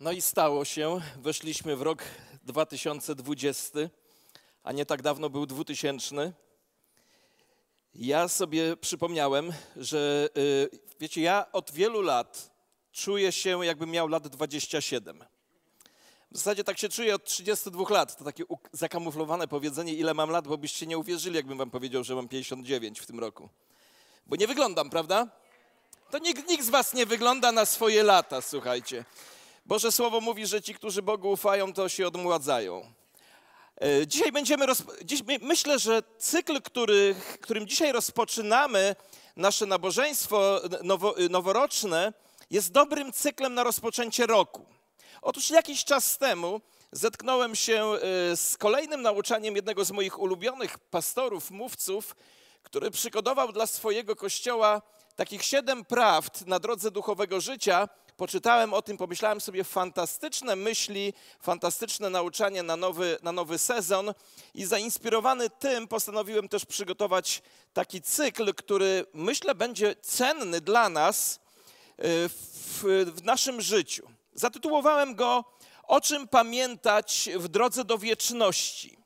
No i stało się. Weszliśmy w rok 2020, a nie tak dawno był 2000. Ja sobie przypomniałem, że y, wiecie, ja od wielu lat czuję się, jakbym miał lat 27. W zasadzie tak się czuję od 32 lat. To takie zakamuflowane powiedzenie, ile mam lat, bo byście nie uwierzyli, jakbym wam powiedział, że mam 59 w tym roku. Bo nie wyglądam, prawda? To nikt, nikt z was nie wygląda na swoje lata, słuchajcie. Boże Słowo mówi, że ci, którzy Bogu ufają, to się odmładzają. E, dzisiaj będziemy, dziś myślę, że cykl, który, którym dzisiaj rozpoczynamy nasze nabożeństwo nowo, noworoczne, jest dobrym cyklem na rozpoczęcie roku. Otóż jakiś czas temu zetknąłem się e, z kolejnym nauczaniem jednego z moich ulubionych pastorów, mówców, który przygotował dla swojego kościoła takich siedem prawd na drodze duchowego życia, poczytałem o tym, pomyślałem sobie fantastyczne myśli, fantastyczne nauczanie na nowy, na nowy sezon i zainspirowany tym postanowiłem też przygotować taki cykl, który myślę będzie cenny dla nas y, w, w naszym życiu. Zatytułowałem go O czym pamiętać w drodze do wieczności.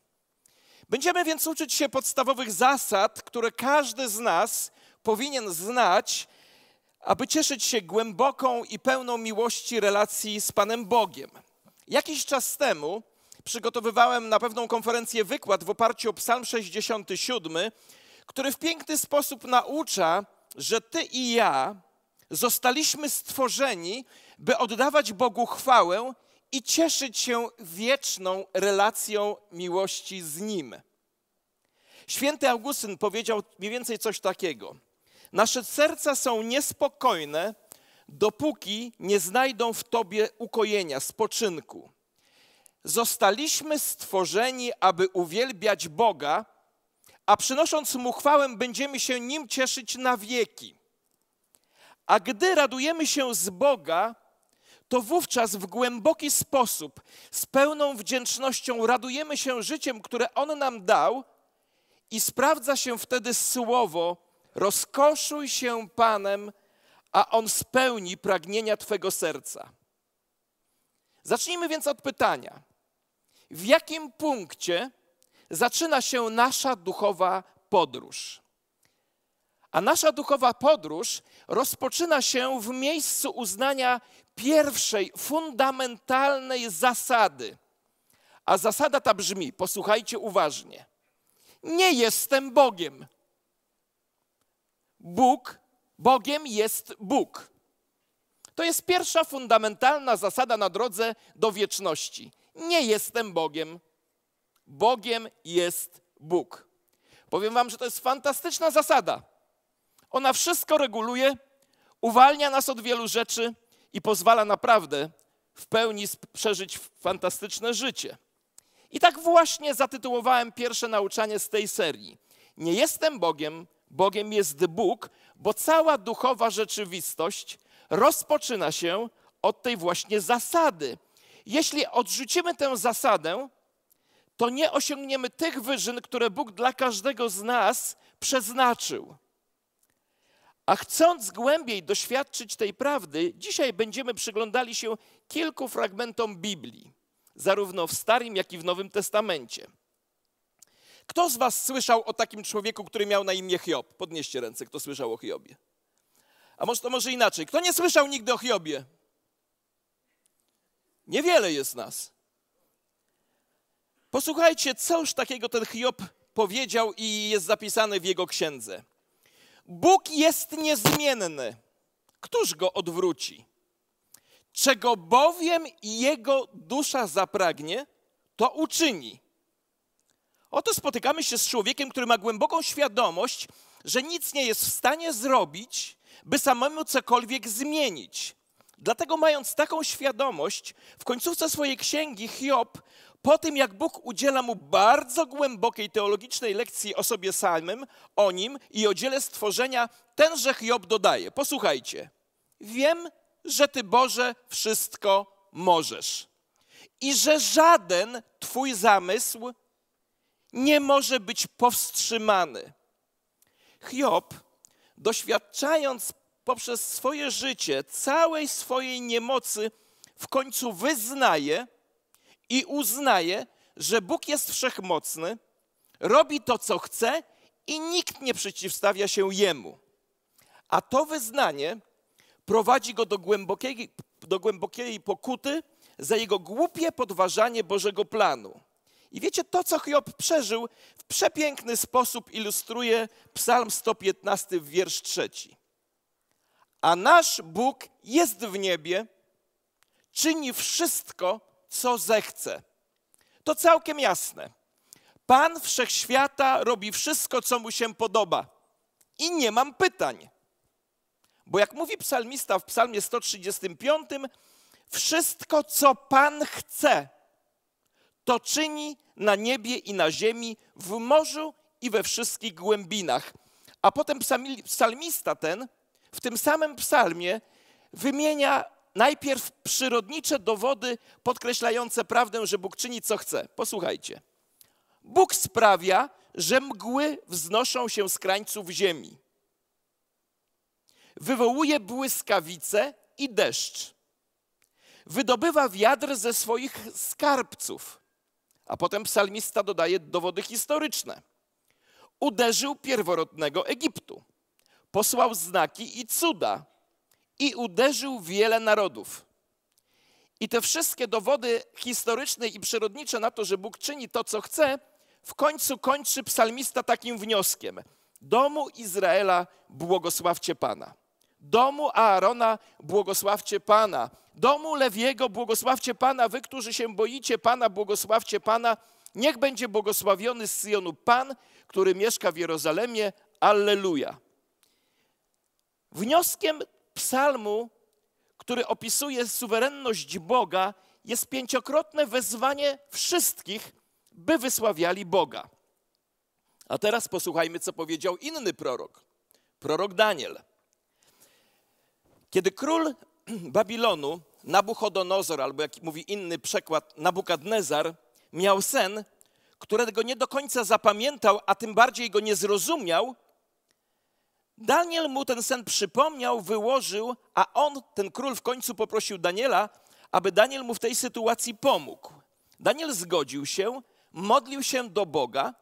Będziemy więc uczyć się podstawowych zasad, które każdy z nas powinien znać, aby cieszyć się głęboką i pełną miłości relacji z Panem Bogiem. Jakiś czas temu przygotowywałem na pewną konferencję wykład w oparciu o Psalm 67, który w piękny sposób naucza, że Ty i ja zostaliśmy stworzeni, by oddawać Bogu chwałę i cieszyć się wieczną relacją miłości z Nim. Święty Augustyn powiedział mniej więcej coś takiego. Nasze serca są niespokojne, dopóki nie znajdą w Tobie ukojenia, spoczynku. Zostaliśmy stworzeni, aby uwielbiać Boga, a przynosząc Mu chwałę, będziemy się Nim cieszyć na wieki. A gdy radujemy się z Boga, to wówczas w głęboki sposób, z pełną wdzięcznością radujemy się życiem, które On nam dał i sprawdza się wtedy słowo, Rozkoszuj się Panem, a On spełni pragnienia Twego serca. Zacznijmy więc od pytania: w jakim punkcie zaczyna się nasza duchowa podróż? A nasza duchowa podróż rozpoczyna się w miejscu uznania pierwszej, fundamentalnej zasady. A zasada ta brzmi: posłuchajcie uważnie. Nie jestem Bogiem. Bóg, Bogiem jest Bóg. To jest pierwsza fundamentalna zasada na drodze do wieczności. Nie jestem Bogiem. Bogiem jest Bóg. Powiem Wam, że to jest fantastyczna zasada. Ona wszystko reguluje, uwalnia nas od wielu rzeczy i pozwala naprawdę w pełni przeżyć fantastyczne życie. I tak właśnie zatytułowałem pierwsze nauczanie z tej serii. Nie jestem Bogiem, Bogiem jest Bóg, bo cała duchowa rzeczywistość rozpoczyna się od tej właśnie zasady. Jeśli odrzucimy tę zasadę, to nie osiągniemy tych wyżyn, które Bóg dla każdego z nas przeznaczył. A chcąc głębiej doświadczyć tej prawdy, dzisiaj będziemy przyglądali się kilku fragmentom Biblii, zarówno w Starym, jak i w Nowym Testamencie. Kto z Was słyszał o takim człowieku, który miał na imię Hiob? Podnieście ręce, kto słyszał o Hiobie. A może to może inaczej. Kto nie słyszał nigdy o Hiobie? Niewiele jest nas. Posłuchajcie, już takiego ten Hiob powiedział i jest zapisane w jego księdze. Bóg jest niezmienny. Któż go odwróci? Czego bowiem jego dusza zapragnie, to uczyni. Oto spotykamy się z człowiekiem, który ma głęboką świadomość, że nic nie jest w stanie zrobić, by samemu cokolwiek zmienić. Dlatego, mając taką świadomość, w końcówce swojej księgi Hiob, po tym jak Bóg udziela mu bardzo głębokiej teologicznej lekcji o sobie samym, o nim i o dziele stworzenia, tenże Hiob dodaje: Posłuchajcie, wiem, że Ty, Boże, wszystko możesz i że żaden Twój zamysł nie może być powstrzymany. Hiob, doświadczając poprzez swoje życie całej swojej niemocy, w końcu wyznaje i uznaje, że Bóg jest wszechmocny, robi to, co chce i nikt nie przeciwstawia się Jemu. A to wyznanie prowadzi go do głębokiej, do głębokiej pokuty za jego głupie podważanie Bożego planu. I wiecie, to co Hiob przeżył w przepiękny sposób ilustruje Psalm 115, wiersz trzeci. A nasz Bóg jest w niebie, czyni wszystko, co zechce. To całkiem jasne. Pan wszechświata robi wszystko, co mu się podoba. I nie mam pytań. Bo jak mówi psalmista w psalmie 135, wszystko, co Pan chce, to czyni na niebie i na ziemi, w morzu i we wszystkich głębinach. A potem psalmista ten w tym samym psalmie wymienia najpierw przyrodnicze dowody podkreślające prawdę, że Bóg czyni co chce. Posłuchajcie. Bóg sprawia, że mgły wznoszą się z krańców ziemi. Wywołuje błyskawice i deszcz. Wydobywa wiatr ze swoich skarbców. A potem psalmista dodaje dowody historyczne. Uderzył pierworodnego Egiptu. Posłał znaki i cuda. I uderzył wiele narodów. I te wszystkie dowody historyczne i przyrodnicze na to, że Bóg czyni to, co chce, w końcu kończy psalmista takim wnioskiem. Domu Izraela błogosławcie Pana. Domu Aarona błogosławcie Pana. Domu Lewiego błogosławcie Pana. Wy, którzy się boicie Pana, błogosławcie Pana. Niech będzie błogosławiony z Syjonu Pan, który mieszka w Jerozolimie. Alleluja. Wnioskiem psalmu, który opisuje suwerenność Boga, jest pięciokrotne wezwanie wszystkich, by wysławiali Boga. A teraz posłuchajmy, co powiedział inny prorok, prorok Daniel. Kiedy król Babilonu, Nabuchodonozor, albo jak mówi inny przekład, Nabukadnezar, miał sen, którego nie do końca zapamiętał, a tym bardziej go nie zrozumiał, Daniel mu ten sen przypomniał, wyłożył, a on, ten król, w końcu poprosił Daniela, aby Daniel mu w tej sytuacji pomógł. Daniel zgodził się, modlił się do Boga,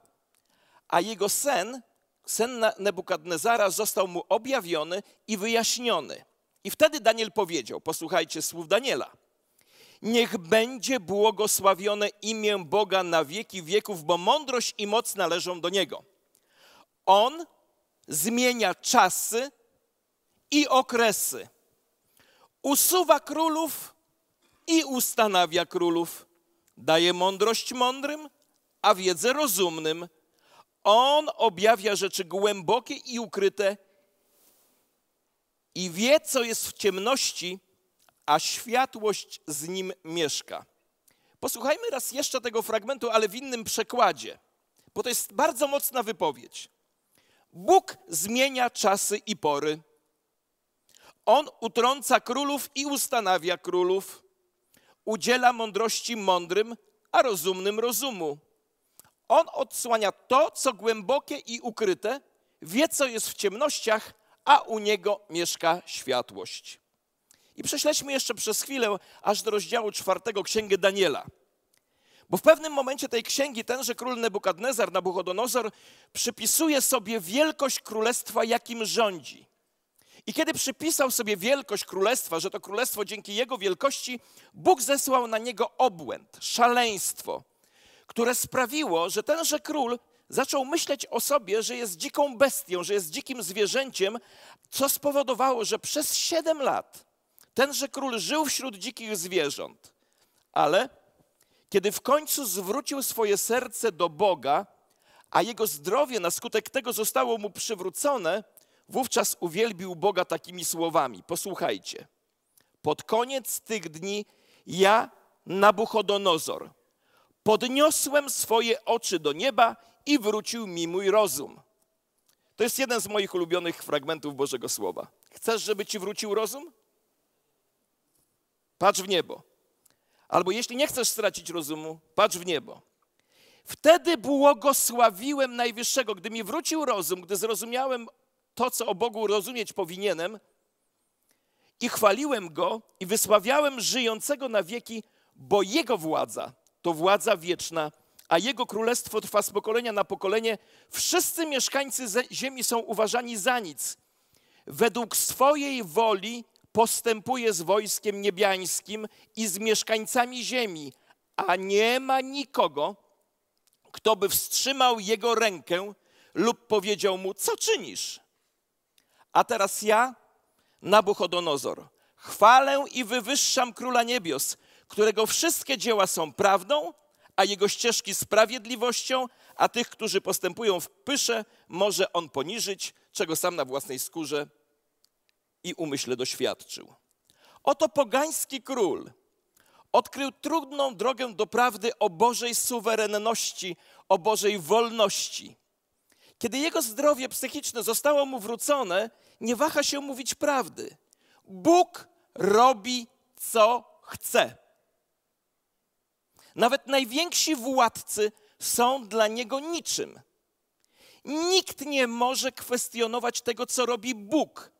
a jego sen, sen Nebukadnezara, został mu objawiony i wyjaśniony. I wtedy Daniel powiedział: Posłuchajcie słów Daniela. Niech będzie błogosławione imię Boga na wieki wieków, bo mądrość i moc należą do Niego. On zmienia czasy i okresy. Usuwa królów i ustanawia królów. Daje mądrość mądrym, a wiedzę rozumnym. On objawia rzeczy głębokie i ukryte i wie, co jest w ciemności, a światłość z nim mieszka. Posłuchajmy raz jeszcze tego fragmentu, ale w innym przekładzie, bo to jest bardzo mocna wypowiedź. Bóg zmienia czasy i pory. On utrąca królów i ustanawia królów. Udziela mądrości mądrym, a rozumnym rozumu. On odsłania to, co głębokie i ukryte, wie, co jest w ciemnościach, a u niego mieszka światłość. I prześledźmy jeszcze przez chwilę aż do rozdziału czwartego Księgi Daniela. Bo w pewnym momencie tej księgi tenże król Nebukadnezar, Nabuchodonozor, przypisuje sobie wielkość królestwa, jakim rządzi. I kiedy przypisał sobie wielkość królestwa, że to królestwo dzięki jego wielkości, Bóg zesłał na niego obłęd, szaleństwo, które sprawiło, że tenże król zaczął myśleć o sobie, że jest dziką bestią, że jest dzikim zwierzęciem, co spowodowało, że przez siedem lat tenże król żył wśród dzikich zwierząt. Ale kiedy w końcu zwrócił swoje serce do Boga, a jego zdrowie na skutek tego zostało mu przywrócone, wówczas uwielbił Boga takimi słowami. Posłuchajcie. Pod koniec tych dni ja, Nabuchodonozor, podniosłem swoje oczy do nieba i wrócił mi mój rozum. To jest jeden z moich ulubionych fragmentów Bożego Słowa. Chcesz, żeby ci wrócił rozum? Patrz w niebo. Albo jeśli nie chcesz stracić rozumu, patrz w niebo. Wtedy błogosławiłem Najwyższego, gdy mi wrócił rozum, gdy zrozumiałem to, co o Bogu rozumieć powinienem, i chwaliłem Go i wysławiałem żyjącego na wieki, bo Jego władza to władza wieczna, a Jego królestwo trwa z pokolenia na pokolenie. Wszyscy mieszkańcy ziemi są uważani za nic. Według swojej woli postępuje z wojskiem niebiańskim i z mieszkańcami ziemi, a nie ma nikogo, kto by wstrzymał jego rękę lub powiedział mu, co czynisz? A teraz ja, Nabuchodonozor, chwalę i wywyższam Króla Niebios, którego wszystkie dzieła są prawdą, a jego ścieżki sprawiedliwością, a tych, którzy postępują w pysze, może on poniżyć, czego sam na własnej skórze i umyśle doświadczył. Oto pogański król odkrył trudną drogę do prawdy o Bożej suwerenności, o Bożej wolności. Kiedy jego zdrowie psychiczne zostało mu wrócone, nie waha się mówić prawdy. Bóg robi, co chce. Nawet najwięksi władcy są dla niego niczym. Nikt nie może kwestionować tego, co robi Bóg.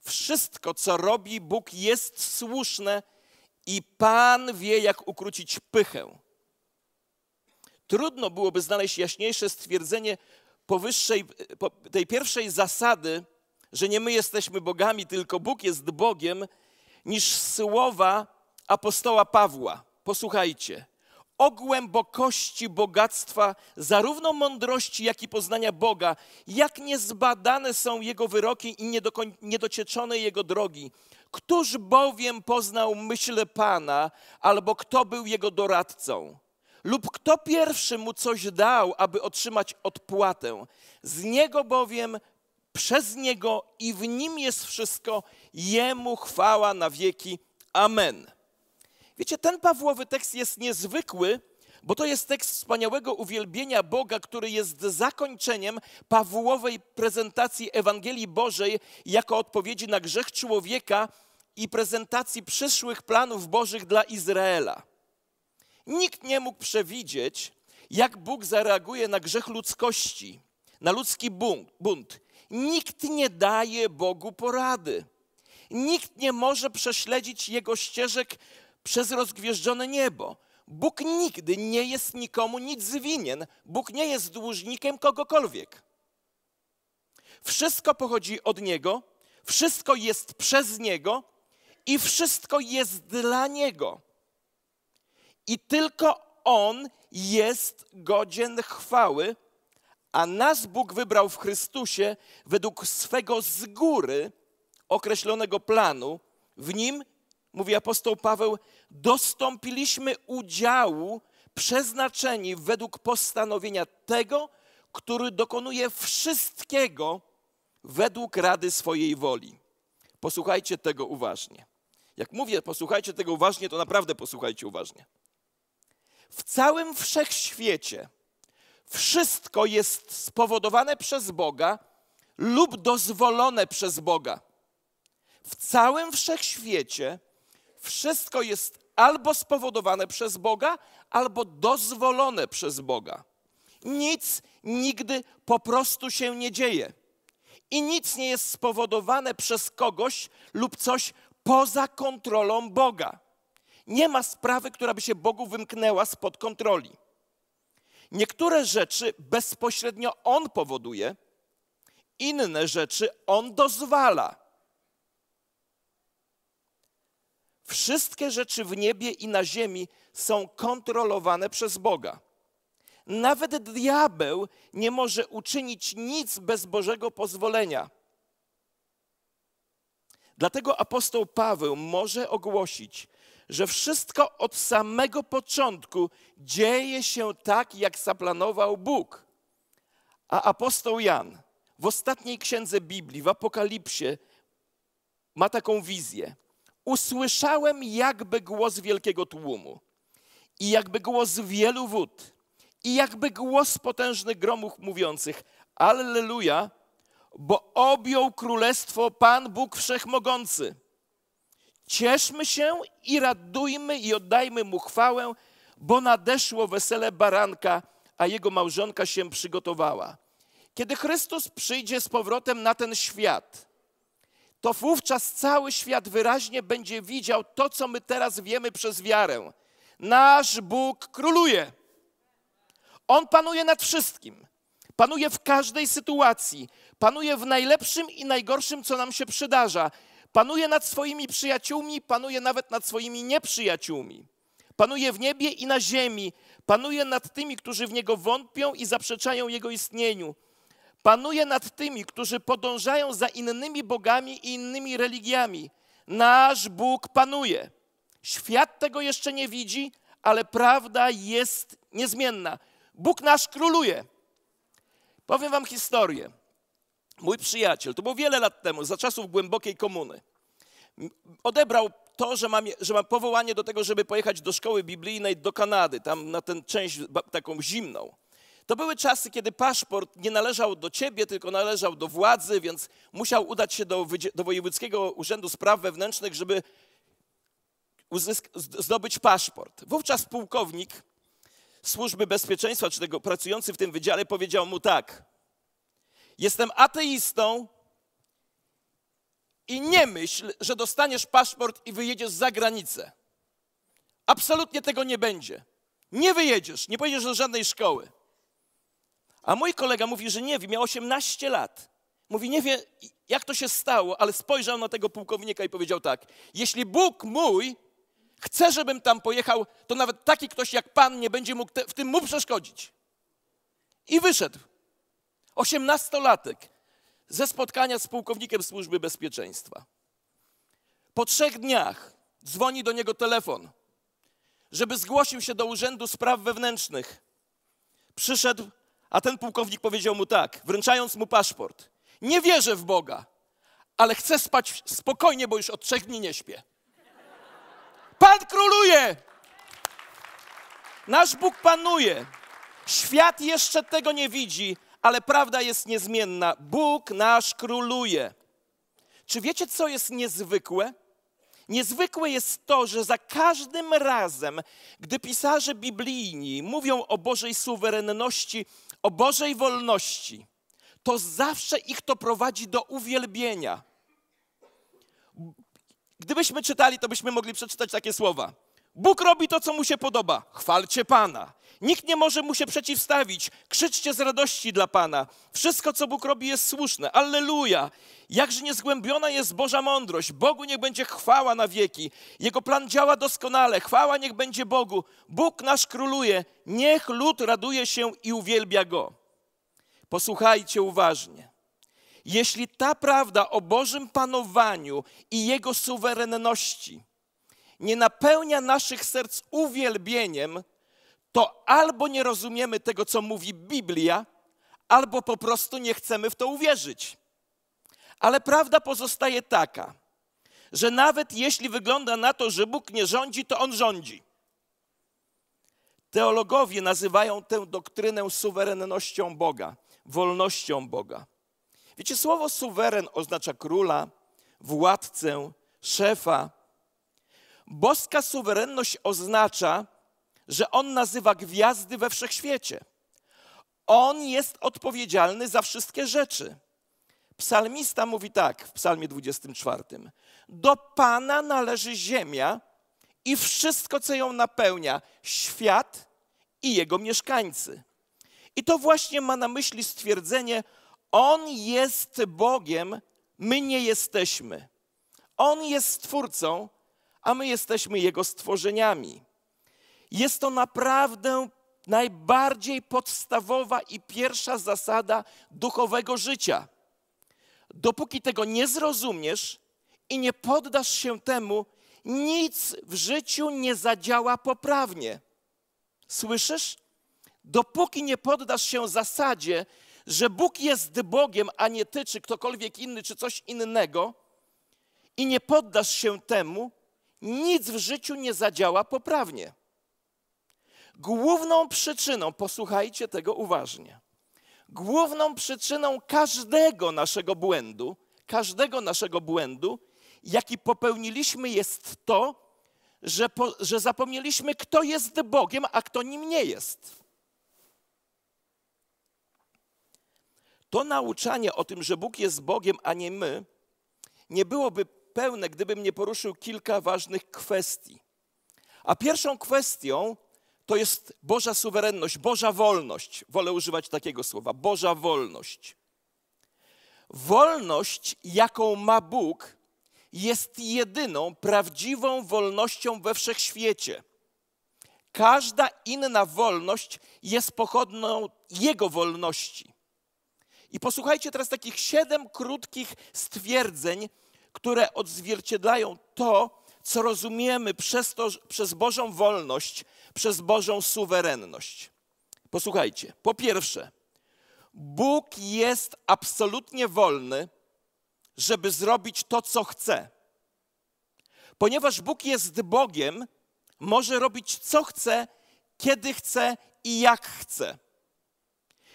Wszystko, co robi Bóg, jest słuszne i Pan wie, jak ukrócić pychę. Trudno byłoby znaleźć jaśniejsze stwierdzenie powyższej, tej pierwszej zasady, że nie my jesteśmy bogami, tylko Bóg jest Bogiem, niż słowa apostoła Pawła. Posłuchajcie. O głębokości bogactwa, zarówno mądrości, jak i poznania Boga, jak niezbadane są Jego wyroki i niedocieczone Jego drogi. Któż bowiem poznał myśl Pana, albo kto był Jego doradcą? Lub kto pierwszy mu coś dał, aby otrzymać odpłatę? Z Niego bowiem przez Niego i w Nim jest wszystko, Jemu chwała na wieki. Amen. Wiecie, ten Pawłowy tekst jest niezwykły, bo to jest tekst wspaniałego uwielbienia Boga, który jest zakończeniem Pawłowej prezentacji Ewangelii Bożej jako odpowiedzi na grzech człowieka i prezentacji przyszłych planów Bożych dla Izraela. Nikt nie mógł przewidzieć, jak Bóg zareaguje na grzech ludzkości, na ludzki bunt. Nikt nie daje Bogu porady. Nikt nie może prześledzić Jego ścieżek przez rozgwieżdżone niebo. Bóg nigdy nie jest nikomu nic winien. Bóg nie jest dłużnikiem kogokolwiek. Wszystko pochodzi od Niego, wszystko jest przez Niego i wszystko jest dla Niego. I tylko On jest godzien chwały, a nas Bóg wybrał w Chrystusie według swego z góry określonego planu. W nim, mówi apostoł Paweł, dostąpiliśmy udziału przeznaczeni według postanowienia tego, który dokonuje wszystkiego według rady swojej woli. Posłuchajcie tego uważnie. Jak mówię, posłuchajcie tego uważnie, to naprawdę posłuchajcie uważnie. W całym wszechświecie wszystko jest spowodowane przez Boga lub dozwolone przez Boga. W całym wszechświecie wszystko jest albo spowodowane przez Boga, albo dozwolone przez Boga. Nic nigdy po prostu się nie dzieje. I nic nie jest spowodowane przez kogoś lub coś poza kontrolą Boga. Nie ma sprawy, która by się Bogu wymknęła spod kontroli. Niektóre rzeczy bezpośrednio On powoduje, inne rzeczy On dozwala. Wszystkie rzeczy w niebie i na ziemi są kontrolowane przez Boga. Nawet diabeł nie może uczynić nic bez Bożego pozwolenia. Dlatego apostoł Paweł może ogłosić, że wszystko od samego początku dzieje się tak, jak zaplanował Bóg. A apostoł Jan w ostatniej księdze Biblii, w Apokalipsie, ma taką wizję. Usłyszałem jakby głos wielkiego tłumu i jakby głos wielu wód i jakby głos potężnych gromów mówiących Alleluja, bo objął królestwo Pan Bóg Wszechmogący. Cieszmy się i radujmy i oddajmy Mu chwałę, bo nadeszło wesele baranka, a jego małżonka się przygotowała. Kiedy Chrystus przyjdzie z powrotem na ten świat, to wówczas cały świat wyraźnie będzie widział to, co my teraz wiemy przez wiarę. Nasz Bóg króluje. On panuje nad wszystkim. Panuje w każdej sytuacji. Panuje w najlepszym i najgorszym, co nam się przydarza. Panuje nad swoimi przyjaciółmi, panuje nawet nad swoimi nieprzyjaciółmi. Panuje w niebie i na ziemi. Panuje nad tymi, którzy w Niego wątpią i zaprzeczają Jego istnieniu. Panuje nad tymi, którzy podążają za innymi bogami i innymi religiami. Nasz Bóg panuje. Świat tego jeszcze nie widzi, ale prawda jest niezmienna. Bóg nasz króluje. Powiem wam historię. Mój przyjaciel, to było wiele lat temu, za czasów głębokiej komuny, odebrał to, że mam, że mam powołanie do tego, żeby pojechać do szkoły biblijnej do Kanady, tam na tę część taką zimną. To były czasy, kiedy paszport nie należał do ciebie, tylko należał do władzy, więc musiał udać się do, do Wojewódzkiego Urzędu Spraw Wewnętrznych, żeby zdobyć paszport. Wówczas pułkownik Służby Bezpieczeństwa, czy tego pracujący w tym wydziale, powiedział mu tak: Jestem ateistą i nie myśl, że dostaniesz paszport i wyjedziesz za granicę. Absolutnie tego nie będzie. Nie wyjedziesz, nie pojedziesz do żadnej szkoły. A mój kolega mówi, że nie wie, miał 18 lat. Mówi, nie wie, jak to się stało, ale spojrzał na tego pułkownika i powiedział tak: Jeśli Bóg mój chce, żebym tam pojechał, to nawet taki ktoś jak Pan nie będzie mógł te, w tym mu przeszkodzić. I wyszedł. Osiemnastolatek ze spotkania z pułkownikiem służby bezpieczeństwa. Po trzech dniach dzwoni do niego telefon, żeby zgłosił się do Urzędu Spraw Wewnętrznych. Przyszedł, a ten pułkownik powiedział mu tak, wręczając mu paszport. Nie wierzę w Boga, ale chcę spać spokojnie, bo już od trzech dni nie śpię. Pan króluje! Nasz Bóg panuje. Świat jeszcze tego nie widzi, ale prawda jest niezmienna. Bóg nasz króluje. Czy wiecie, co jest niezwykłe? Niezwykłe jest to, że za każdym razem, gdy pisarze biblijni mówią o Bożej suwerenności, o Bożej wolności, to zawsze ich to prowadzi do uwielbienia. Gdybyśmy czytali, to byśmy mogli przeczytać takie słowa. Bóg robi to, co mu się podoba. Chwalcie Pana. Nikt nie może mu się przeciwstawić. Krzyczcie z radości dla Pana. Wszystko, co Bóg robi, jest słuszne. Alleluja. Jakże niezgłębiona jest Boża mądrość. Bogu niech będzie chwała na wieki. Jego plan działa doskonale. Chwała niech będzie Bogu. Bóg nasz króluje. Niech lud raduje się i uwielbia Go. Posłuchajcie uważnie. Jeśli ta prawda o Bożym panowaniu i Jego suwerenności nie napełnia naszych serc uwielbieniem, to albo nie rozumiemy tego, co mówi Biblia, albo po prostu nie chcemy w to uwierzyć. Ale prawda pozostaje taka, że nawet jeśli wygląda na to, że Bóg nie rządzi, to On rządzi. Teologowie nazywają tę doktrynę suwerennością Boga, wolnością Boga. Wiecie, słowo suweren oznacza króla, władcę, szefa. Boska suwerenność oznacza, że On nazywa gwiazdy we wszechświecie. On jest odpowiedzialny za wszystkie rzeczy. Psalmista mówi tak w Psalmie 24: Do Pana należy ziemia i wszystko, co ją napełnia, świat i jego mieszkańcy. I to właśnie ma na myśli stwierdzenie: On jest Bogiem, my nie jesteśmy. On jest Stwórcą, a my jesteśmy Jego stworzeniami. Jest to naprawdę najbardziej podstawowa i pierwsza zasada duchowego życia. Dopóki tego nie zrozumiesz i nie poddasz się temu, nic w życiu nie zadziała poprawnie. Słyszysz? Dopóki nie poddasz się zasadzie, że Bóg jest Bogiem, a nie ty, czy ktokolwiek inny, czy coś innego, i nie poddasz się temu, nic w życiu nie zadziała poprawnie. Główną przyczyną, posłuchajcie tego uważnie, główną przyczyną każdego naszego błędu, każdego naszego błędu, jaki popełniliśmy, jest to, że, po, że zapomnieliśmy, kto jest Bogiem, a kto nim nie jest. To nauczanie o tym, że Bóg jest Bogiem, a nie my, nie byłoby pełne, gdybym nie poruszył kilka ważnych kwestii. A pierwszą kwestią to jest Boża suwerenność, Boża wolność. Wolę używać takiego słowa Boża wolność. Wolność, jaką ma Bóg, jest jedyną prawdziwą wolnością we wszechświecie. Każda inna wolność jest pochodną Jego wolności. I posłuchajcie teraz takich siedem krótkich stwierdzeń, które odzwierciedlają to, co rozumiemy przez, to, przez Bożą wolność, przez Bożą suwerenność. Posłuchajcie. Po pierwsze, Bóg jest absolutnie wolny, żeby zrobić to, co chce. Ponieważ Bóg jest Bogiem, może robić co chce, kiedy chce i jak chce.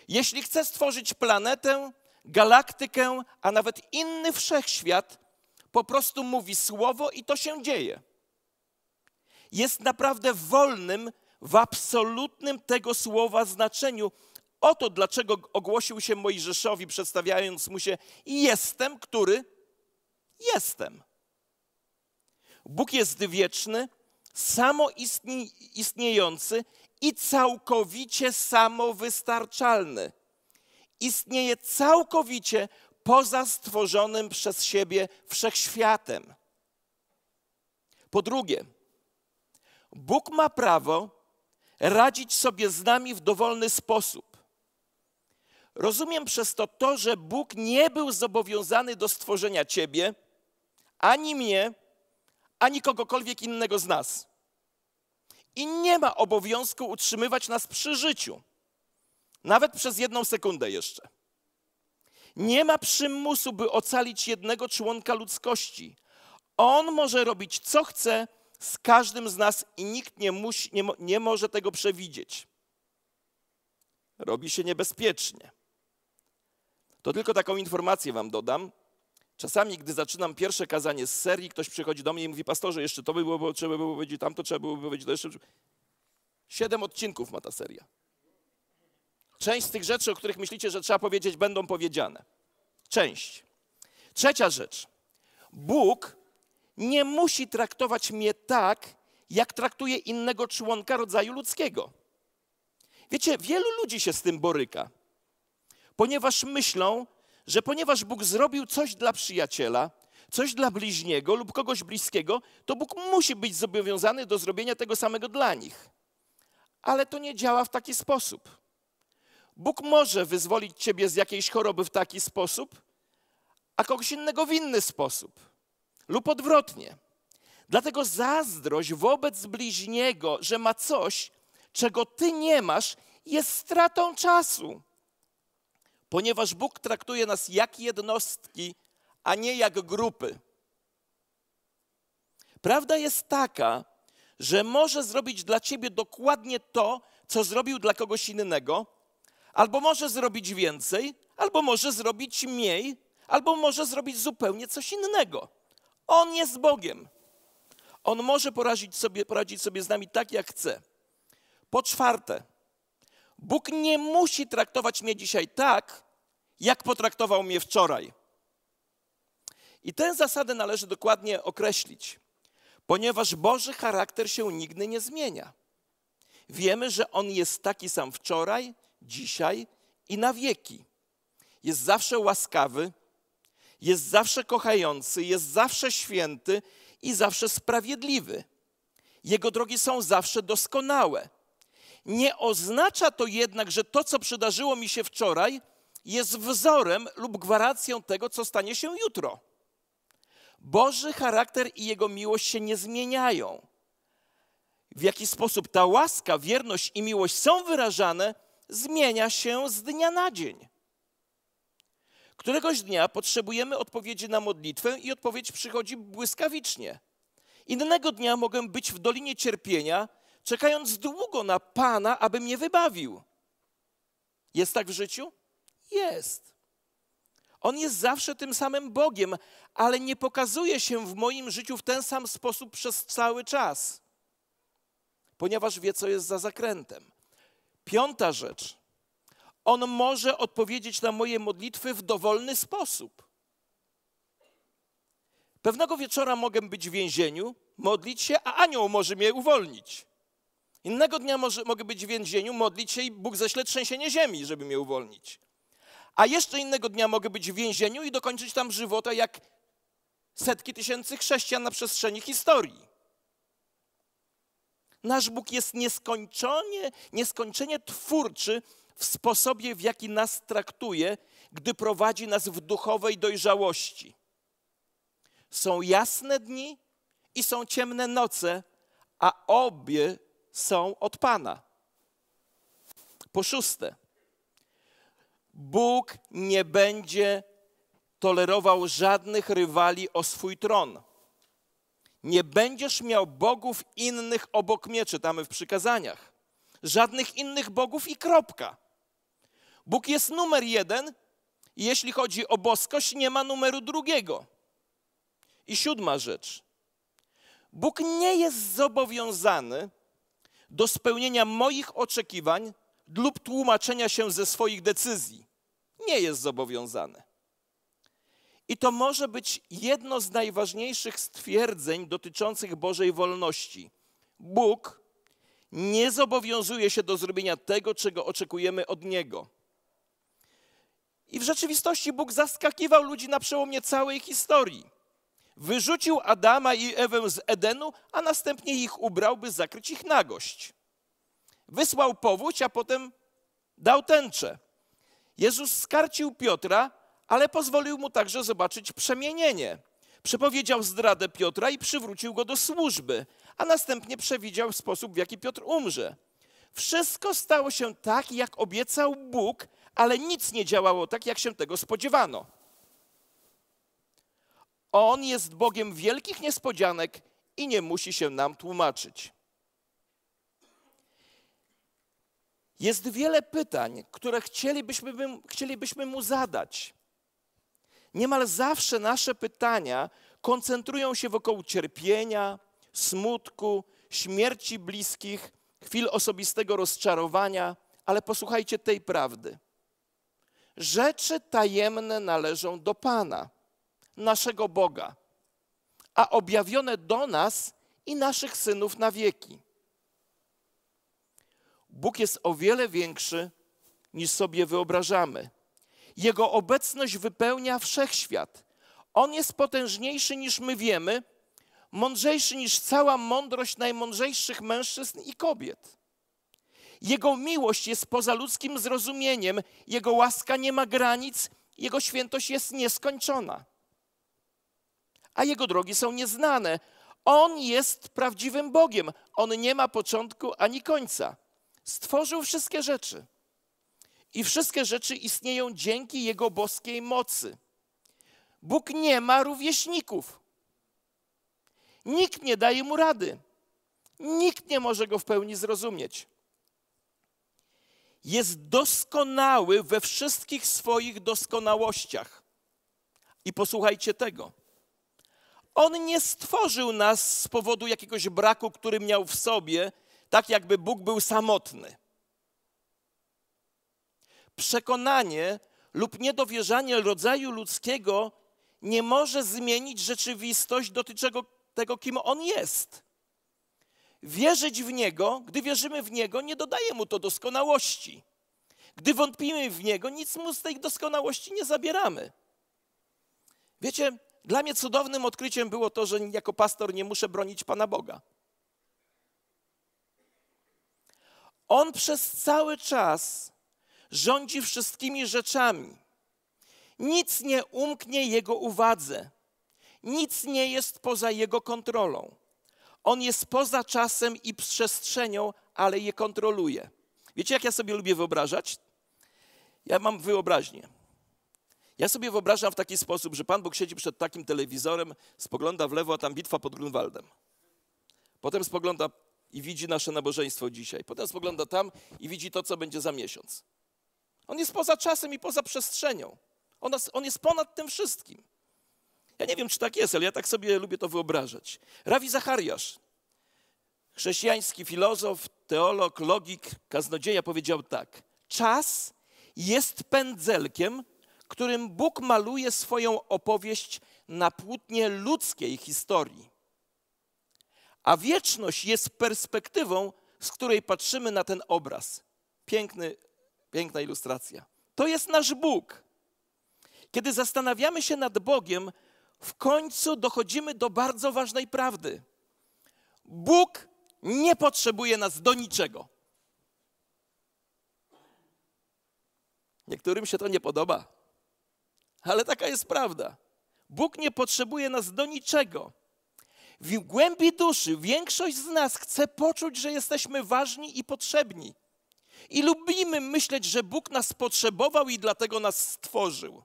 Jeśli chce stworzyć planetę, galaktykę, a nawet inny wszechświat, po prostu mówi słowo i to się dzieje. Jest naprawdę wolnym w absolutnym tego słowa znaczeniu. Oto dlaczego ogłosił się Mojżeszowi, przedstawiając mu się: Jestem, który jestem. Bóg jest wieczny, samoistniejący i całkowicie samowystarczalny. Istnieje całkowicie poza stworzonym przez siebie wszechświatem. Po drugie, Bóg ma prawo radzić sobie z nami w dowolny sposób. Rozumiem przez to to, że Bóg nie był zobowiązany do stworzenia ciebie, ani mnie, ani kogokolwiek innego z nas. I nie ma obowiązku utrzymywać nas przy życiu, nawet przez jedną sekundę jeszcze. Nie ma przymusu, by ocalić jednego członka ludzkości. On może robić co chce z każdym z nas i nikt nie, musi, nie, nie może tego przewidzieć. Robi się niebezpiecznie. To tylko taką informację Wam dodam. Czasami, gdy zaczynam pierwsze kazanie z serii, ktoś przychodzi do mnie i mówi, pastorze, jeszcze to by było, trzeba było powiedzieć, tamto trzeba było powiedzieć, to jeszcze... Siedem odcinków ma ta seria. Część z tych rzeczy, o których myślicie, że trzeba powiedzieć, będą powiedziane. Część. Trzecia rzecz. Bóg nie musi traktować mnie tak, jak traktuje innego członka rodzaju ludzkiego. Wiecie, wielu ludzi się z tym boryka, ponieważ myślą, że ponieważ Bóg zrobił coś dla przyjaciela, coś dla bliźniego lub kogoś bliskiego, to Bóg musi być zobowiązany do zrobienia tego samego dla nich. Ale to nie działa w taki sposób. Bóg może wyzwolić ciebie z jakiejś choroby w taki sposób, a kogoś innego w inny sposób, lub odwrotnie. Dlatego zazdrość wobec bliźniego, że ma coś, czego ty nie masz, jest stratą czasu ponieważ Bóg traktuje nas jak jednostki, a nie jak grupy. Prawda jest taka, że może zrobić dla ciebie dokładnie to, co zrobił dla kogoś innego, albo może zrobić więcej, albo może zrobić mniej, albo może zrobić zupełnie coś innego. On jest Bogiem. On może poradzić sobie, poradzić sobie z nami tak, jak chce. Po czwarte, Bóg nie musi traktować mnie dzisiaj tak, jak potraktował mnie wczoraj. I tę zasadę należy dokładnie określić, ponieważ Boży charakter się nigdy nie zmienia. Wiemy, że On jest taki sam wczoraj, dzisiaj i na wieki. Jest zawsze łaskawy, jest zawsze kochający, jest zawsze święty i zawsze sprawiedliwy. Jego drogi są zawsze doskonałe. Nie oznacza to jednak, że to, co przydarzyło mi się wczoraj, jest wzorem lub gwarancją tego, co stanie się jutro. Boży charakter i jego miłość się nie zmieniają. W jaki sposób ta łaska, wierność i miłość są wyrażane, zmienia się z dnia na dzień. Któregoś dnia potrzebujemy odpowiedzi na modlitwę i odpowiedź przychodzi błyskawicznie. Innego dnia mogę być w dolinie cierpienia, czekając długo na Pana, aby mnie wybawił. Jest tak w życiu? Jest. On jest zawsze tym samym Bogiem, ale nie pokazuje się w moim życiu w ten sam sposób przez cały czas, ponieważ wie, co jest za zakrętem. Piąta rzecz. On może odpowiedzieć na moje modlitwy w dowolny sposób. Pewnego wieczora mogę być w więzieniu, modlić się, a anioł może mnie uwolnić. Innego dnia może, mogę być w więzieniu, modlić się i Bóg ześle trzęsienie ziemi, żeby mnie uwolnić. A jeszcze innego dnia mogę być w więzieniu i dokończyć tam żywota jak setki tysięcy chrześcijan na przestrzeni historii. Nasz Bóg jest nieskończenie, nieskończenie twórczy w sposobie, w jaki nas traktuje, gdy prowadzi nas w duchowej dojrzałości. Są jasne dni i są ciemne noce, a obie są od Pana. Po szóste, Bóg nie będzie tolerował żadnych rywali o swój tron. Nie będziesz miał bogów innych obok mnie, czytamy w przykazaniach. Żadnych innych bogów i kropka. Bóg jest numer jeden, jeśli chodzi o boskość, nie ma numeru drugiego. I siódma rzecz. Bóg nie jest zobowiązany do spełnienia moich oczekiwań lub tłumaczenia się ze swoich decyzji. Nie jest zobowiązany. I to może być jedno z najważniejszych stwierdzeń dotyczących Bożej wolności. Bóg nie zobowiązuje się do zrobienia tego, czego oczekujemy od Niego. I w rzeczywistości Bóg zaskakiwał ludzi na przełomie całej historii. Wyrzucił Adama i Ewę z Edenu, a następnie ich ubrał, by zakryć ich nagość. Wysłał powódź, a potem dał tęczę. Jezus skarcił Piotra, ale pozwolił mu także zobaczyć przemienienie. Przepowiedział zdradę Piotra i przywrócił go do służby, a następnie przewidział sposób, w jaki Piotr umrze. Wszystko stało się tak, jak obiecał Bóg, ale nic nie działało tak, jak się tego spodziewano. On jest Bogiem wielkich niespodzianek i nie musi się nam tłumaczyć. Jest wiele pytań, które chcielibyśmy, chcielibyśmy mu zadać. Niemal zawsze nasze pytania koncentrują się wokół cierpienia, smutku, śmierci bliskich, chwil osobistego rozczarowania, ale posłuchajcie tej prawdy. Rzeczy tajemne należą do Pana, naszego Boga, a objawione do nas i naszych synów na wieki. Bóg jest o wiele większy niż sobie wyobrażamy. Jego obecność wypełnia wszechświat. On jest potężniejszy niż my wiemy, mądrzejszy niż cała mądrość najmądrzejszych mężczyzn i kobiet. Jego miłość jest poza ludzkim zrozumieniem, Jego łaska nie ma granic, Jego świętość jest nieskończona. A Jego drogi są nieznane. On jest prawdziwym Bogiem. On nie ma początku ani końca. Stworzył wszystkie rzeczy. I wszystkie rzeczy istnieją dzięki Jego boskiej mocy. Bóg nie ma rówieśników. Nikt nie daje mu rady. Nikt nie może go w pełni zrozumieć. Jest doskonały we wszystkich swoich doskonałościach. I posłuchajcie tego. On nie stworzył nas z powodu jakiegoś braku, który miał w sobie, tak jakby Bóg był samotny przekonanie lub niedowierzanie rodzaju ludzkiego nie może zmienić rzeczywistość dotyczącą tego, kim on jest. Wierzyć w Niego, gdy wierzymy w Niego, nie dodaje mu to doskonałości. Gdy wątpimy w Niego, nic mu z tej doskonałości nie zabieramy. Wiecie, dla mnie cudownym odkryciem było to, że jako pastor nie muszę bronić Pana Boga. On przez cały czas rządzi wszystkimi rzeczami. Nic nie umknie Jego uwadze. Nic nie jest poza Jego kontrolą. On jest poza czasem i przestrzenią, ale je kontroluje. Wiecie, jak ja sobie lubię wyobrażać? Ja mam wyobraźnię. Ja sobie wyobrażam w taki sposób, że Pan Bóg siedzi przed takim telewizorem, spogląda w lewo, a tam bitwa pod Grunwaldem. Potem spogląda i widzi nasze nabożeństwo dzisiaj. Potem spogląda tam i widzi to, co będzie za miesiąc. On jest poza czasem i poza przestrzenią. On, on jest ponad tym wszystkim. Ja nie wiem, czy tak jest, ale ja tak sobie lubię to wyobrażać. Rawi Zachariasz, chrześcijański filozof, teolog, logik, kaznodzieja powiedział tak. Czas jest pędzelkiem, którym Bóg maluje swoją opowieść na płótnie ludzkiej historii. A wieczność jest perspektywą, z której patrzymy na ten obraz. Piękny, piękna ilustracja. To jest nasz Bóg. Kiedy zastanawiamy się nad Bogiem, w końcu dochodzimy do bardzo ważnej prawdy. Bóg nie potrzebuje nas do niczego. Niektórym się to nie podoba, ale taka jest prawda. Bóg nie potrzebuje nas do niczego. W głębi duszy większość z nas chce poczuć, że jesteśmy ważni i potrzebni. I lubimy myśleć, że Bóg nas potrzebował i dlatego nas stworzył.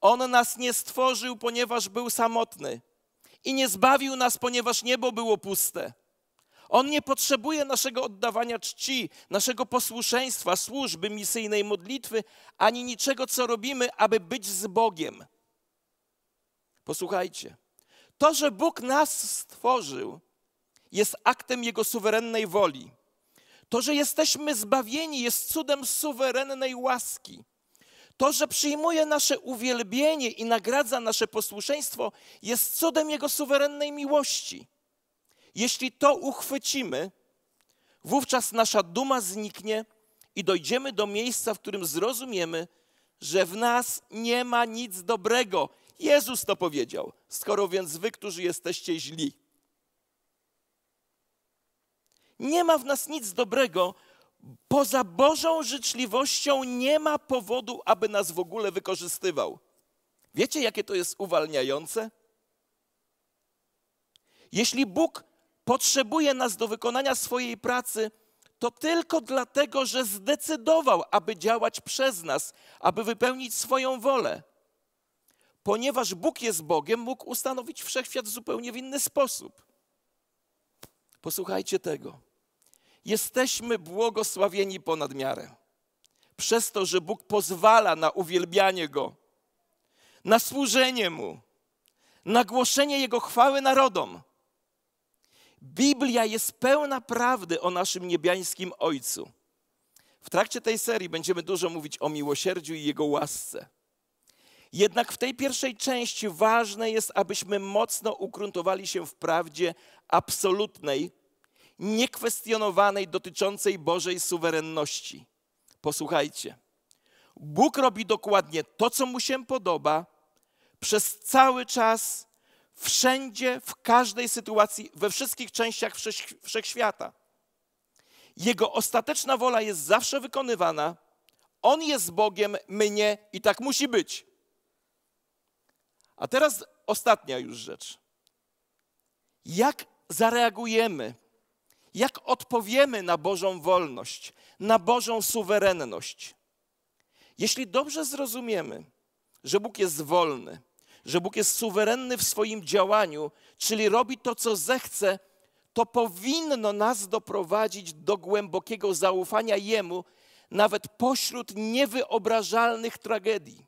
On nas nie stworzył, ponieważ był samotny i nie zbawił nas, ponieważ niebo było puste. On nie potrzebuje naszego oddawania czci, naszego posłuszeństwa, służby misyjnej modlitwy, ani niczego, co robimy, aby być z Bogiem. Posłuchajcie. To, że Bóg nas stworzył, jest aktem Jego suwerennej woli. To, że jesteśmy zbawieni, jest cudem suwerennej łaski. To, że przyjmuje nasze uwielbienie i nagradza nasze posłuszeństwo, jest cudem Jego suwerennej miłości. Jeśli to uchwycimy, wówczas nasza duma zniknie i dojdziemy do miejsca, w którym zrozumiemy, że w nas nie ma nic dobrego. Jezus to powiedział. Skoro więc wy, którzy jesteście źli, nie ma w nas nic dobrego, poza Bożą życzliwością nie ma powodu, aby nas w ogóle wykorzystywał. Wiecie, jakie to jest uwalniające? Jeśli Bóg potrzebuje nas do wykonania swojej pracy, to tylko dlatego, że zdecydował, aby działać przez nas, aby wypełnić swoją wolę. Ponieważ Bóg jest Bogiem, mógł ustanowić wszechświat zupełnie w inny sposób. Posłuchajcie tego. Jesteśmy błogosławieni ponad miarę. Przez to, że Bóg pozwala na uwielbianie Go, na służenie Mu, na głoszenie Jego chwały narodom. Biblia jest pełna prawdy o naszym niebiańskim Ojcu. W trakcie tej serii będziemy dużo mówić o miłosierdziu i Jego łasce. Jednak w tej pierwszej części ważne jest, abyśmy mocno ukruntowali się w prawdzie absolutnej, niekwestionowanej, dotyczącej Bożej suwerenności. Posłuchajcie. Bóg robi dokładnie to, co mu się podoba, przez cały czas, wszędzie, w każdej sytuacji, we wszystkich częściach wszechświata. Jego ostateczna wola jest zawsze wykonywana. On jest Bogiem, my nie i tak musi być. A teraz ostatnia już rzecz. Jak zareagujemy jak odpowiemy na Bożą wolność, na Bożą suwerenność. Jeśli dobrze zrozumiemy, że Bóg jest wolny, że Bóg jest suwerenny w swoim działaniu, czyli robi to, co zechce, to powinno nas doprowadzić do głębokiego zaufania Jemu, nawet pośród niewyobrażalnych tragedii.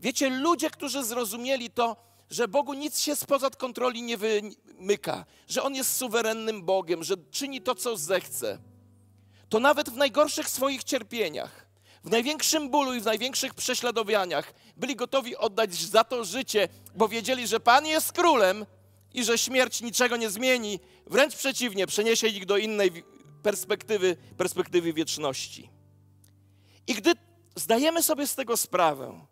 Wiecie, ludzie, którzy zrozumieli to, że Bogu nic się spoza kontroli nie wymyka, że On jest suwerennym Bogiem, że czyni to, co zechce, to nawet w najgorszych swoich cierpieniach, w największym bólu i w największych prześladowaniach byli gotowi oddać za to życie, bo wiedzieli, że Pan jest królem i że śmierć niczego nie zmieni, wręcz przeciwnie, przeniesie ich do innej perspektywy, perspektywy wieczności. I gdy zdajemy sobie z tego sprawę,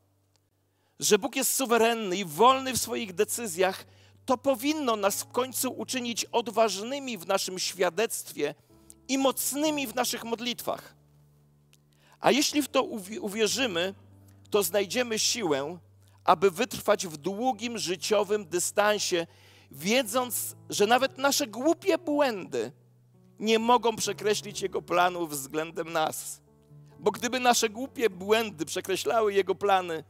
że Bóg jest suwerenny i wolny w swoich decyzjach, to powinno nas w końcu uczynić odważnymi w naszym świadectwie i mocnymi w naszych modlitwach. A jeśli w to uwierzymy, to znajdziemy siłę, aby wytrwać w długim życiowym dystansie, wiedząc, że nawet nasze głupie błędy nie mogą przekreślić Jego planów względem nas. Bo gdyby nasze głupie błędy przekreślały Jego plany,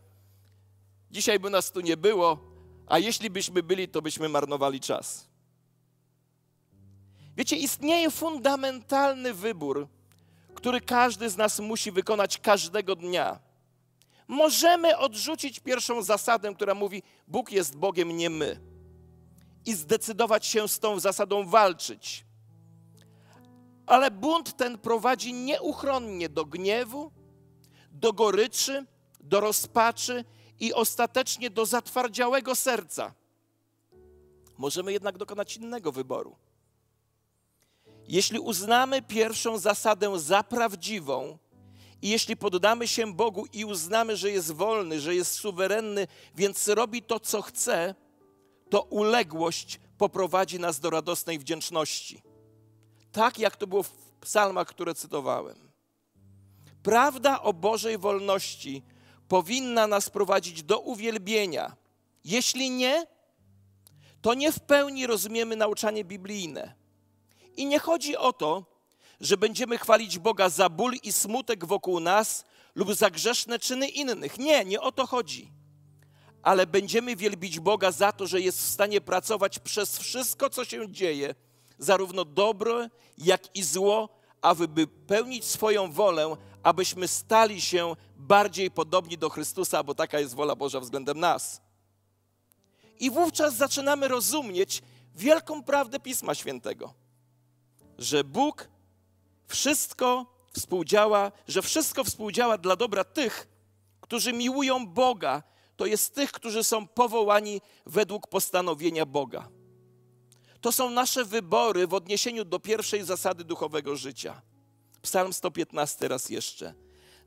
Dzisiaj by nas tu nie było, a jeśli byśmy byli, to byśmy marnowali czas. Wiecie, istnieje fundamentalny wybór, który każdy z nas musi wykonać każdego dnia. Możemy odrzucić pierwszą zasadę, która mówi: Bóg jest Bogiem, nie my, i zdecydować się z tą zasadą walczyć. Ale bunt ten prowadzi nieuchronnie do gniewu, do goryczy, do rozpaczy i ostatecznie do zatwardziałego serca. Możemy jednak dokonać innego wyboru. Jeśli uznamy pierwszą zasadę za prawdziwą, i jeśli poddamy się Bogu i uznamy, że jest wolny, że jest suwerenny, więc robi to, co chce, to uległość poprowadzi nas do radosnej wdzięczności. Tak jak to było w psalmach, które cytowałem. Prawda o Bożej wolności powinna nas prowadzić do uwielbienia. Jeśli nie, to nie w pełni rozumiemy nauczanie biblijne. I nie chodzi o to, że będziemy chwalić Boga za ból i smutek wokół nas lub za grzeszne czyny innych. Nie, nie o to chodzi. Ale będziemy wielbić Boga za to, że jest w stanie pracować przez wszystko, co się dzieje, zarówno dobro, jak i zło, aby pełnić swoją wolę, abyśmy stali się bardziej podobni do Chrystusa, bo taka jest wola Boża względem nas. I wówczas zaczynamy rozumieć wielką prawdę Pisma Świętego, że Bóg wszystko współdziała, że wszystko współdziała dla dobra tych, którzy miłują Boga, to jest tych, którzy są powołani według postanowienia Boga. To są nasze wybory w odniesieniu do pierwszej zasady duchowego życia. Psalm 115 raz jeszcze.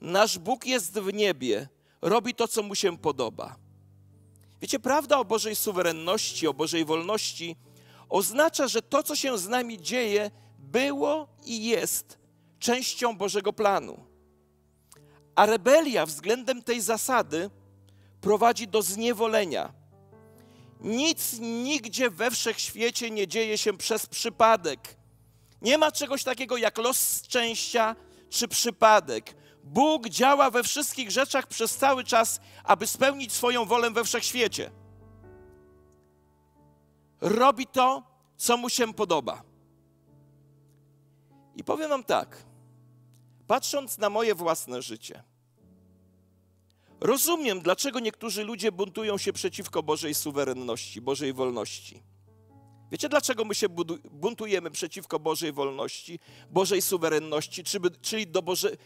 Nasz Bóg jest w niebie, robi to, co mu się podoba. Wiecie, prawda o Bożej suwerenności, o Bożej wolności oznacza, że to, co się z nami dzieje, było i jest częścią Bożego planu. A rebelia względem tej zasady prowadzi do zniewolenia. Nic nigdzie we wszechświecie nie dzieje się przez przypadek. Nie ma czegoś takiego jak los szczęścia czy przypadek. Bóg działa we wszystkich rzeczach przez cały czas, aby spełnić swoją wolę we wszechświecie. Robi to, co mu się podoba. I powiem Wam tak, patrząc na moje własne życie, rozumiem, dlaczego niektórzy ludzie buntują się przeciwko Bożej suwerenności, Bożej wolności. Wiecie, dlaczego my się buntujemy przeciwko Bożej wolności, Bożej suwerenności, czyli, do Boże,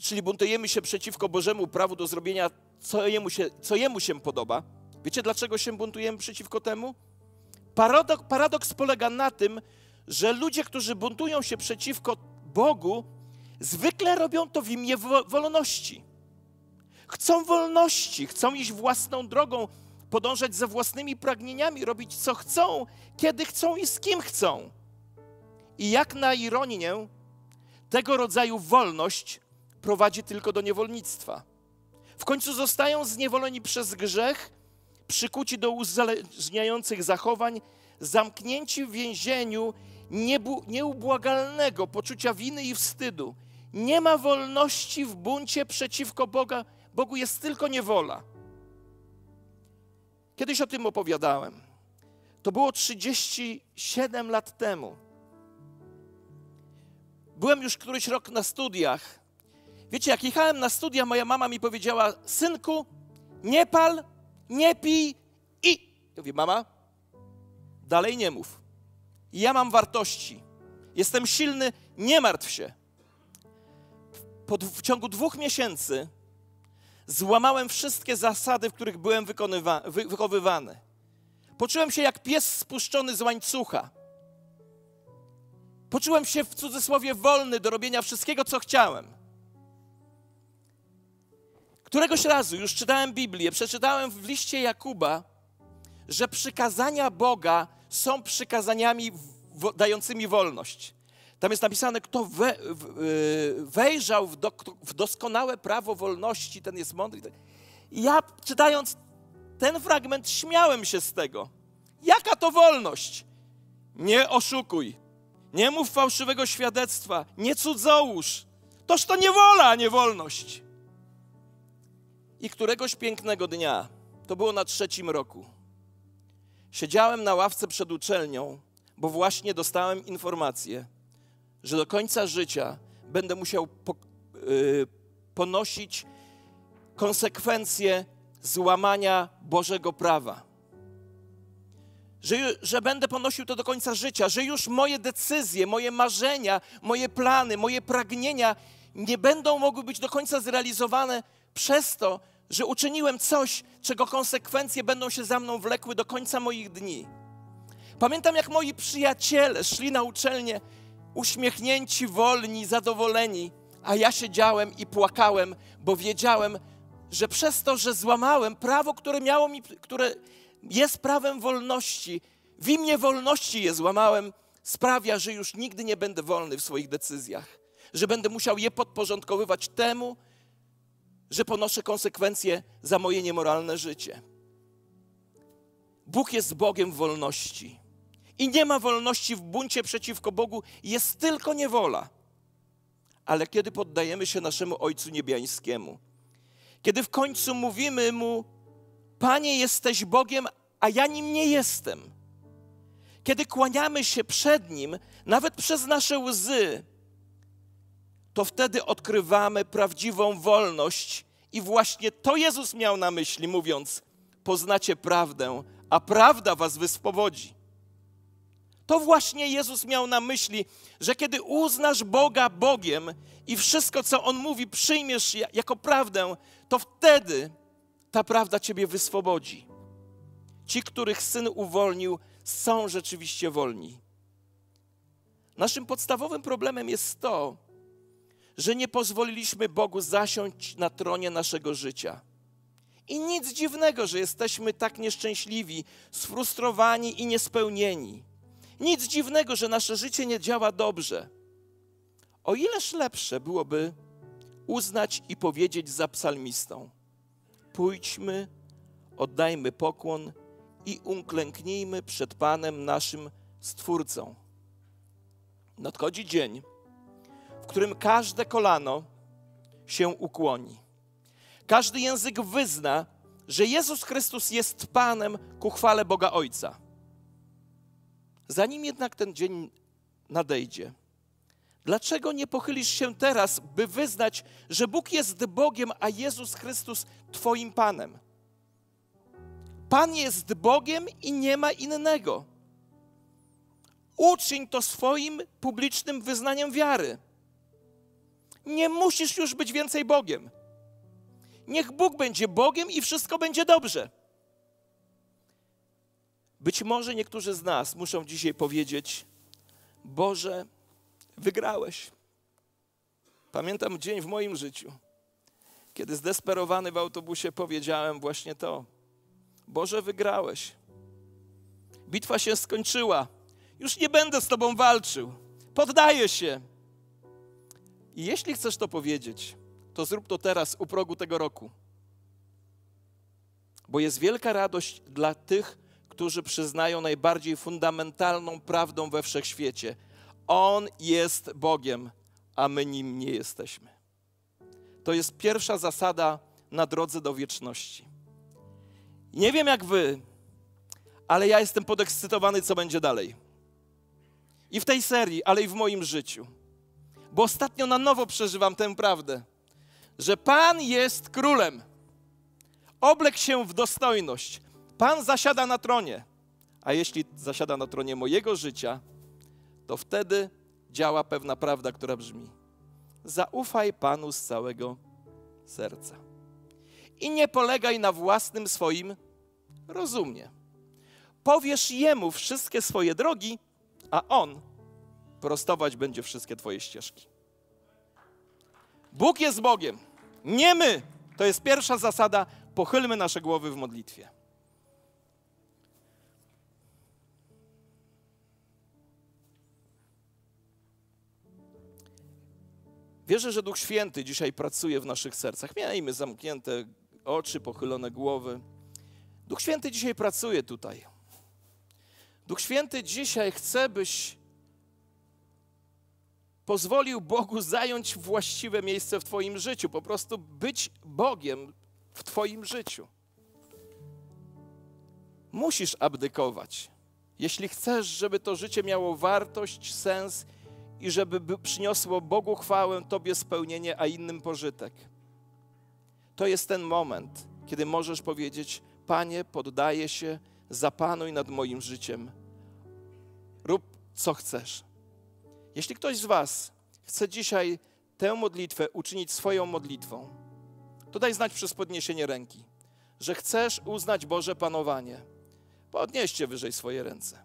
czyli buntujemy się przeciwko Bożemu prawu do zrobienia, co jemu, się, co jemu się podoba? Wiecie, dlaczego się buntujemy przeciwko temu? Paradoks, paradoks polega na tym, że ludzie, którzy buntują się przeciwko Bogu, zwykle robią to w imię wolności. Chcą wolności, chcą iść własną drogą, podążać za własnymi pragnieniami, robić co chcą, kiedy chcą i z kim chcą. I jak na ironię, tego rodzaju wolność prowadzi tylko do niewolnictwa. W końcu zostają zniewoleni przez grzech, przykuci do uzależniających zachowań, zamknięci w więzieniu nieubłagalnego poczucia winy i wstydu. Nie ma wolności w buncie przeciwko Boga. Bogu jest tylko niewola. Kiedyś o tym opowiadałem. To było 37 lat temu. Byłem już któryś rok na studiach. Wiecie, jak jechałem na studia, moja mama mi powiedziała: Synku, nie pal, nie pij i. Ja mówię, mama, dalej nie mów. Ja mam wartości. Jestem silny, nie martw się. Po, w ciągu dwóch miesięcy złamałem wszystkie zasady, w których byłem wy, wychowywany. Poczułem się jak pies spuszczony z łańcucha. Poczułem się w cudzysłowie wolny do robienia wszystkiego, co chciałem. Któregoś razu już czytałem Biblię, przeczytałem w liście Jakuba, że przykazania Boga są przykazaniami dającymi wolność. Tam jest napisane, kto we, y, wejrzał w, do, w, doskonałe prawo wolności, ten jest mądry. Ja czytając ten fragment śmiałem się z tego. Jaka to wolność? Nie oszukuj, nie mów fałszywego świadectwa, nie cudzołóż. Toż to niewola, a nie wolność. I któregoś pięknego dnia, to było na trzecim roku, siedziałem na ławce przed uczelnią bo właśnie dostałem informację, że do końca życia będę musiał po, yy, ponosić konsekwencje złamania Bożego prawa. Że, że będę ponosił to do końca życia, że już moje decyzje, moje marzenia, moje plany, moje pragnienia nie będą mogły być do końca zrealizowane przez to, że uczyniłem coś, czego konsekwencje będą się za mną wlekły do końca moich dni. Pamiętam, jak moi przyjaciele szli na uczelnię uśmiechnięci, wolni, zadowoleni, a ja siedziałem i płakałem, bo wiedziałem, że przez to, że złamałem prawo, które miało mi, które jest prawem wolności, w imię wolności je złamałem, sprawia, że już nigdy nie będę wolny w swoich decyzjach, że będę musiał je podporządkowywać temu, że ponoszę konsekwencje za moje niemoralne życie. Bóg jest Bogiem wolności. I nie ma wolności w buncie przeciwko Bogu, jest tylko niewola. Ale kiedy poddajemy się naszemu Ojcu Niebiańskiemu, kiedy w końcu mówimy Mu, Panie, jesteś Bogiem, a ja nim nie jestem, kiedy kłaniamy się przed Nim, nawet przez nasze łzy, to wtedy odkrywamy prawdziwą wolność. I właśnie to Jezus miał na myśli, mówiąc: Poznacie prawdę, a prawda was wyswobodzi. To właśnie Jezus miał na myśli, że kiedy uznasz Boga Bogiem i wszystko, co On mówi, przyjmiesz jako prawdę, to wtedy ta prawda Ciebie wyswobodzi. Ci, których Syn uwolnił, są rzeczywiście wolni. Naszym podstawowym problemem jest to, że nie pozwoliliśmy Bogu zasiąść na tronie naszego życia. I nic dziwnego, że jesteśmy tak nieszczęśliwi, sfrustrowani i niespełnieni. Nic dziwnego, że nasze życie nie działa dobrze. O ileż lepsze byłoby uznać i powiedzieć za psalmistą: Pójdźmy, oddajmy pokłon i uklęknijmy przed Panem naszym Stwórcą. Nadchodzi dzień, w którym każde kolano się ukłoni. Każdy język wyzna, że Jezus Chrystus jest Panem ku chwale Boga Ojca. Zanim jednak ten dzień nadejdzie, dlaczego nie pochylisz się teraz, by wyznać, że Bóg jest Bogiem, a Jezus Chrystus Twoim Panem? Pan jest Bogiem i nie ma innego. Uczyń to swoim publicznym wyznaniem wiary. Nie musisz już być więcej Bogiem. Niech Bóg będzie Bogiem i wszystko będzie dobrze. Być może niektórzy z nas muszą dzisiaj powiedzieć: Boże, wygrałeś. Pamiętam dzień w moim życiu, kiedy zdesperowany w autobusie powiedziałem właśnie to: Boże, wygrałeś. Bitwa się skończyła. Już nie będę z Tobą walczył. Poddaję się. I jeśli chcesz to powiedzieć, to zrób to teraz u progu tego roku. Bo jest wielka radość dla tych, którzy przyznają najbardziej fundamentalną prawdą we wszechświecie. On jest Bogiem, a my nim nie jesteśmy. To jest pierwsza zasada na drodze do wieczności. Nie wiem jak wy, ale ja jestem podekscytowany, co będzie dalej. I w tej serii, ale i w moim życiu. Bo ostatnio na nowo przeżywam tę prawdę, że Pan jest królem. Oblek się w dostojność. Pan zasiada na tronie. A jeśli zasiada na tronie mojego życia, to wtedy działa pewna prawda, która brzmi: Zaufaj Panu z całego serca. I nie polegaj na własnym swoim rozumie. Powiesz Jemu wszystkie swoje drogi, a On prostować będzie wszystkie Twoje ścieżki. Bóg jest Bogiem, nie my. To jest pierwsza zasada. Pochylmy nasze głowy w modlitwie. Wierzę, że Duch Święty dzisiaj pracuje w naszych sercach. Miejmy zamknięte oczy, pochylone głowy. Duch Święty dzisiaj pracuje tutaj. Duch Święty dzisiaj chce, byś pozwolił Bogu zająć właściwe miejsce w Twoim życiu, po prostu być Bogiem w Twoim życiu. Musisz abdykować. Jeśli chcesz, żeby to życie miało wartość, sens i żeby przyniosło Bogu chwałę, Tobie spełnienie, a innym pożytek. To jest ten moment, kiedy możesz powiedzieć: Panie, poddaję się, zapanuj nad moim życiem. Rób co chcesz. Jeśli ktoś z Was chce dzisiaj tę modlitwę uczynić swoją modlitwą, to daj znać przez podniesienie ręki, że chcesz uznać Boże panowanie. Podnieście wyżej swoje ręce.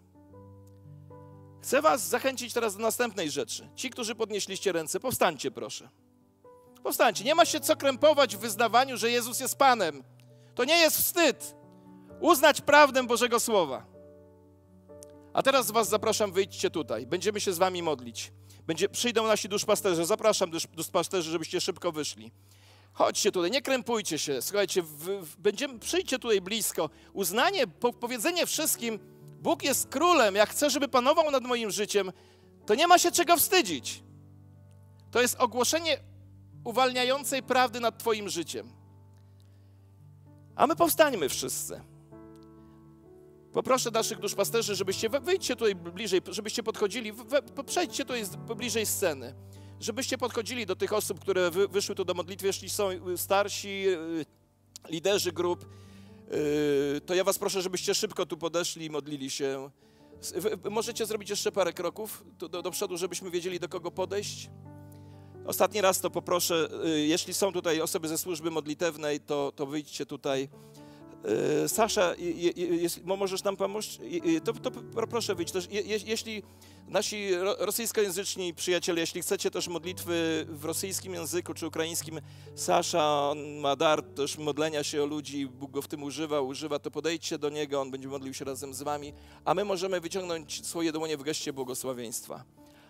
Chcę Was zachęcić teraz do następnej rzeczy. Ci, którzy podnieśliście ręce, powstańcie proszę. Powstańcie. Nie ma się co krępować w wyznawaniu, że Jezus jest Panem. To nie jest wstyd. Uznać prawdę Bożego Słowa. A teraz Was zapraszam, wyjdźcie tutaj. Będziemy się z Wami modlić. Będzie, przyjdą nasi duszpasterze. Zapraszam dusz, duszpasterzy, żebyście szybko wyszli. Chodźcie tutaj, nie krępujcie się. Słuchajcie, w, w, będziemy, przyjdźcie tutaj blisko. Uznanie, po, powiedzenie wszystkim, Bóg jest królem, jak chcę, żeby panował nad moim życiem, to nie ma się czego wstydzić. To jest ogłoszenie uwalniającej prawdy nad Twoim życiem. A my powstańmy wszyscy. Poproszę naszych duszpasterzy, żebyście, wyjdźcie tutaj bliżej, żebyście podchodzili, przejdźcie tutaj bliżej sceny, żebyście podchodzili do tych osób, które wy, wyszły tu do modlitwy, jeśli są starsi, y, liderzy grup, y, to ja was proszę, żebyście szybko tu podeszli i modlili się. Możecie zrobić jeszcze parę kroków do, do, przodu, żebyśmy wiedzieli, do kogo podejść? Ostatni raz to poproszę, y, jeśli są tutaj osoby ze służby modlitewnej, to, to wyjdźcie tutaj. Y, Sasza, jeśli możesz nam pomóc, to, to proszę wyjść też. Jeśli nasi rosyjskojęzyczni przyjaciele, jeśli chcecie też modlitwy w rosyjskim języku czy ukraińskim, Sasza ma dar też modlenia się o ludzi, Bóg go w tym używa, używa, to podejdźcie do niego, on będzie modlił się razem z wami, a my możemy wyciągnąć swoje dłonie w geście błogosławieństwa.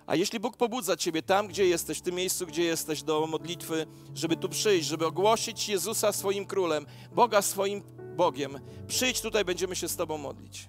A jeśli Bóg pobudza Ciebie tam, gdzie jesteś, w tym miejscu, gdzie jesteś, do modlitwy, żeby tu przyjść, żeby ogłosić Jezusa swoim królem, Boga swoim Bogiem, przyjdź tutaj, będziemy się z Tobą modlić.